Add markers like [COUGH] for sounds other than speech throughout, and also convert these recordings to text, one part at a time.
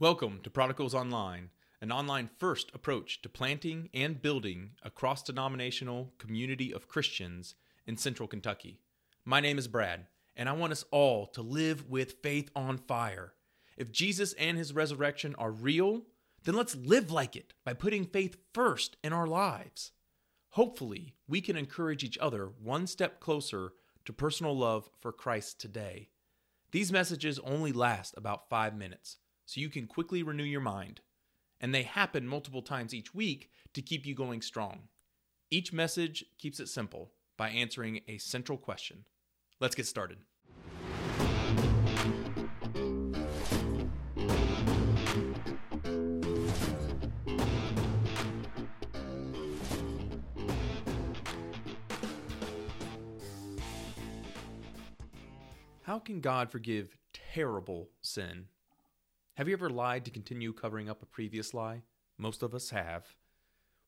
Welcome to Prodigals Online, an online first approach to planting and building a cross denominational community of Christians in central Kentucky. My name is Brad, and I want us all to live with faith on fire. If Jesus and his resurrection are real, then let's live like it by putting faith first in our lives. Hopefully, we can encourage each other one step closer to personal love for Christ today. These messages only last about five minutes so you can quickly renew your mind. And they happen multiple times each week to keep you going strong. Each message keeps it simple by answering a central question. Let's get started. How can God forgive terrible sin? Have you ever lied to continue covering up a previous lie? Most of us have.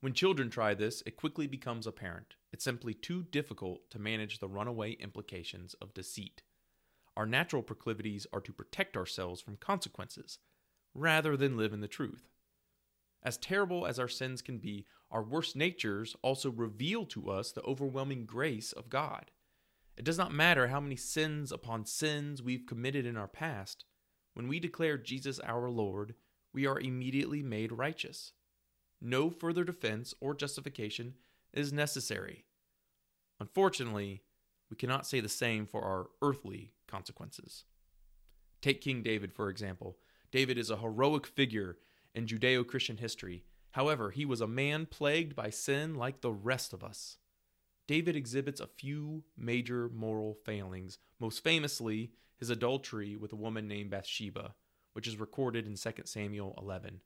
When children try this, it quickly becomes apparent. It's simply too difficult to manage the runaway implications of deceit. Our natural proclivities are to protect ourselves from consequences, rather than live in the truth. As terrible as our sins can be, our worst natures also reveal to us the overwhelming grace of God. It does not matter how many sins upon sins we've committed in our past, when we declare Jesus our Lord, we are immediately made righteous. No further defense or justification is necessary. Unfortunately, we cannot say the same for our earthly consequences. Take King David, for example. David is a heroic figure in Judeo Christian history. However, he was a man plagued by sin like the rest of us. David exhibits a few major moral failings, most famously, his adultery with a woman named Bathsheba, which is recorded in 2 Samuel 11.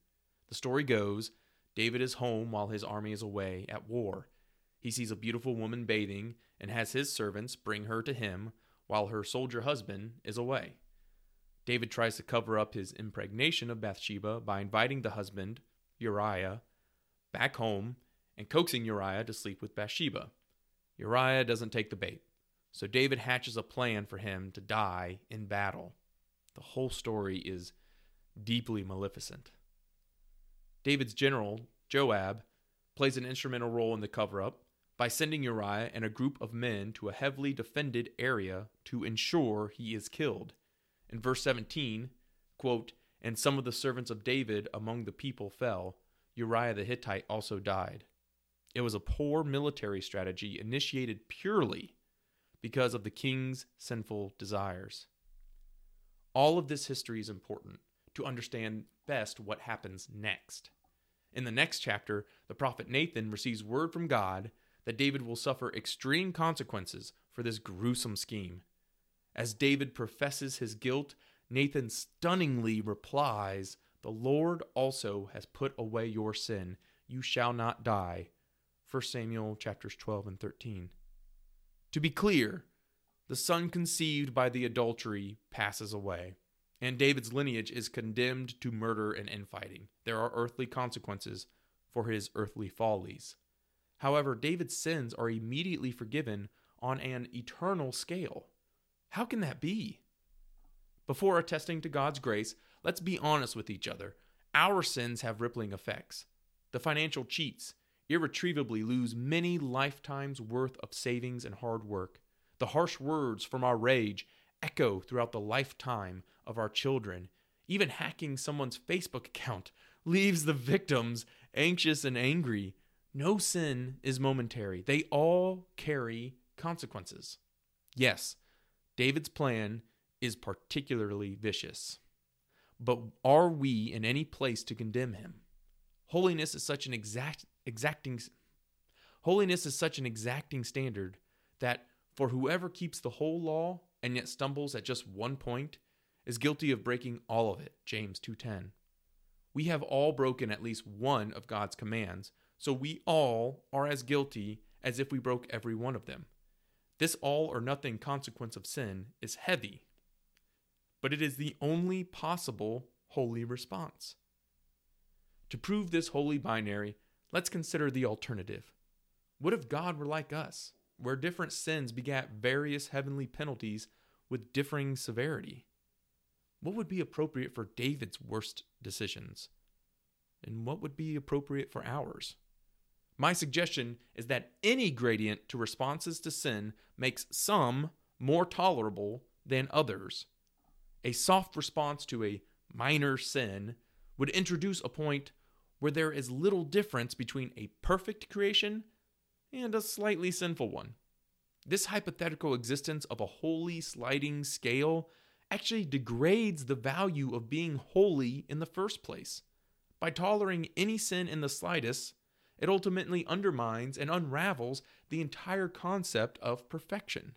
The story goes David is home while his army is away at war. He sees a beautiful woman bathing and has his servants bring her to him while her soldier husband is away. David tries to cover up his impregnation of Bathsheba by inviting the husband, Uriah, back home and coaxing Uriah to sleep with Bathsheba. Uriah doesn't take the bait. So David hatches a plan for him to die in battle. The whole story is deeply maleficent. David's general, Joab, plays an instrumental role in the cover up by sending Uriah and a group of men to a heavily defended area to ensure he is killed. In verse 17, quote, And some of the servants of David among the people fell. Uriah the Hittite also died. It was a poor military strategy initiated purely because of the king's sinful desires. All of this history is important to understand best what happens next. In the next chapter, the prophet Nathan receives word from God that David will suffer extreme consequences for this gruesome scheme. As David professes his guilt, Nathan stunningly replies, The Lord also has put away your sin. You shall not die. 1 Samuel chapters 12 and 13. To be clear, the son conceived by the adultery passes away, and David's lineage is condemned to murder and infighting. There are earthly consequences for his earthly follies. However, David's sins are immediately forgiven on an eternal scale. How can that be? Before attesting to God's grace, let's be honest with each other. Our sins have rippling effects. The financial cheats, irretrievably lose many lifetimes' worth of savings and hard work. The harsh words from our rage echo throughout the lifetime of our children. Even hacking someone's Facebook account [LAUGHS] leaves the victims anxious and angry. No sin is momentary, they all carry consequences. Yes, David's plan is particularly vicious. But are we in any place to condemn him? Holiness is such an exact exacting holiness is such an exacting standard that for whoever keeps the whole law and yet stumbles at just one point is guilty of breaking all of it james 2.10 we have all broken at least one of god's commands so we all are as guilty as if we broke every one of them. This all or nothing consequence of sin is heavy but it is the only possible holy response. To prove this holy binary Let's consider the alternative. What if God were like us, where different sins begat various heavenly penalties with differing severity? what would be appropriate for David's worst decisions? And what would be appropriate for ours? My suggestion is that any gradient to responses to sin makes some more tolerable than others. A soft response to a minor sin would introduce a point where there is little difference between a perfect creation and a slightly sinful one. This hypothetical existence of a holy sliding scale actually degrades the value of being holy in the first place. By tolerating any sin in the slightest, it ultimately undermines and unravels the entire concept of perfection.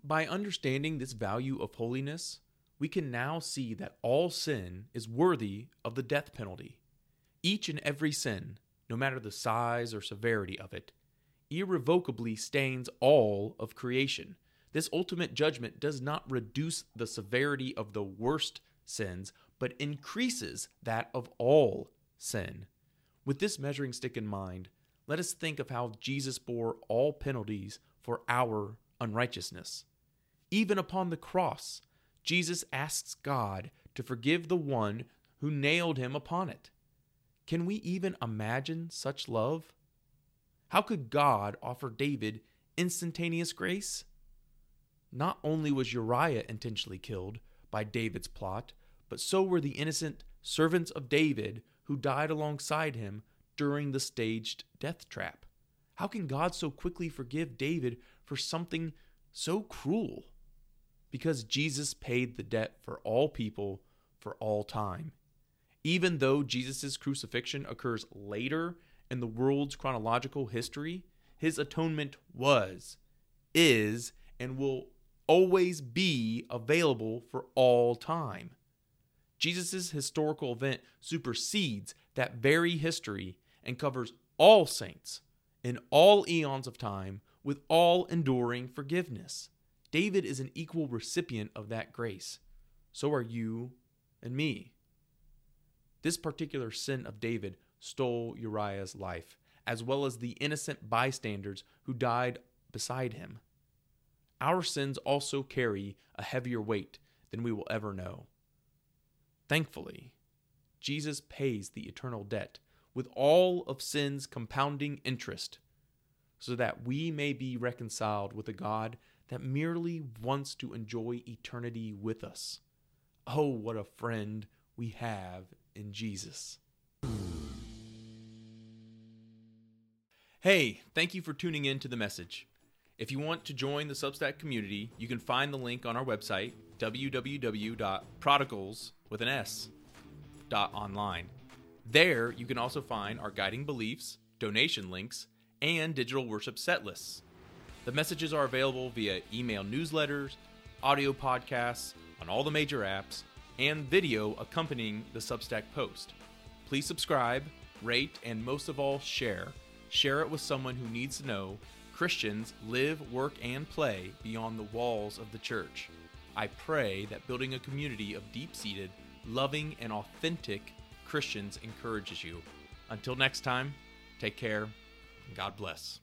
By understanding this value of holiness, we can now see that all sin is worthy of the death penalty. Each and every sin, no matter the size or severity of it, irrevocably stains all of creation. This ultimate judgment does not reduce the severity of the worst sins, but increases that of all sin. With this measuring stick in mind, let us think of how Jesus bore all penalties for our unrighteousness. Even upon the cross, Jesus asks God to forgive the one who nailed him upon it. Can we even imagine such love? How could God offer David instantaneous grace? Not only was Uriah intentionally killed by David's plot, but so were the innocent servants of David who died alongside him during the staged death trap. How can God so quickly forgive David for something so cruel? Because Jesus paid the debt for all people for all time. Even though Jesus' crucifixion occurs later in the world's chronological history, his atonement was, is, and will always be available for all time. Jesus' historical event supersedes that very history and covers all saints in all eons of time with all enduring forgiveness. David is an equal recipient of that grace. So are you and me. This particular sin of David stole Uriah's life, as well as the innocent bystanders who died beside him. Our sins also carry a heavier weight than we will ever know. Thankfully, Jesus pays the eternal debt with all of sin's compounding interest, so that we may be reconciled with a God that merely wants to enjoy eternity with us. Oh, what a friend we have in Jesus. Hey, thank you for tuning in to the message. If you want to join the Substack community, you can find the link on our website, www.prodigals with an S dot online. There, you can also find our guiding beliefs, donation links, and digital worship set lists. The messages are available via email newsletters, audio podcasts on all the major apps, and video accompanying the Substack post. Please subscribe, rate, and most of all, share. Share it with someone who needs to know Christians live, work, and play beyond the walls of the church. I pray that building a community of deep seated, loving, and authentic Christians encourages you. Until next time, take care, God bless.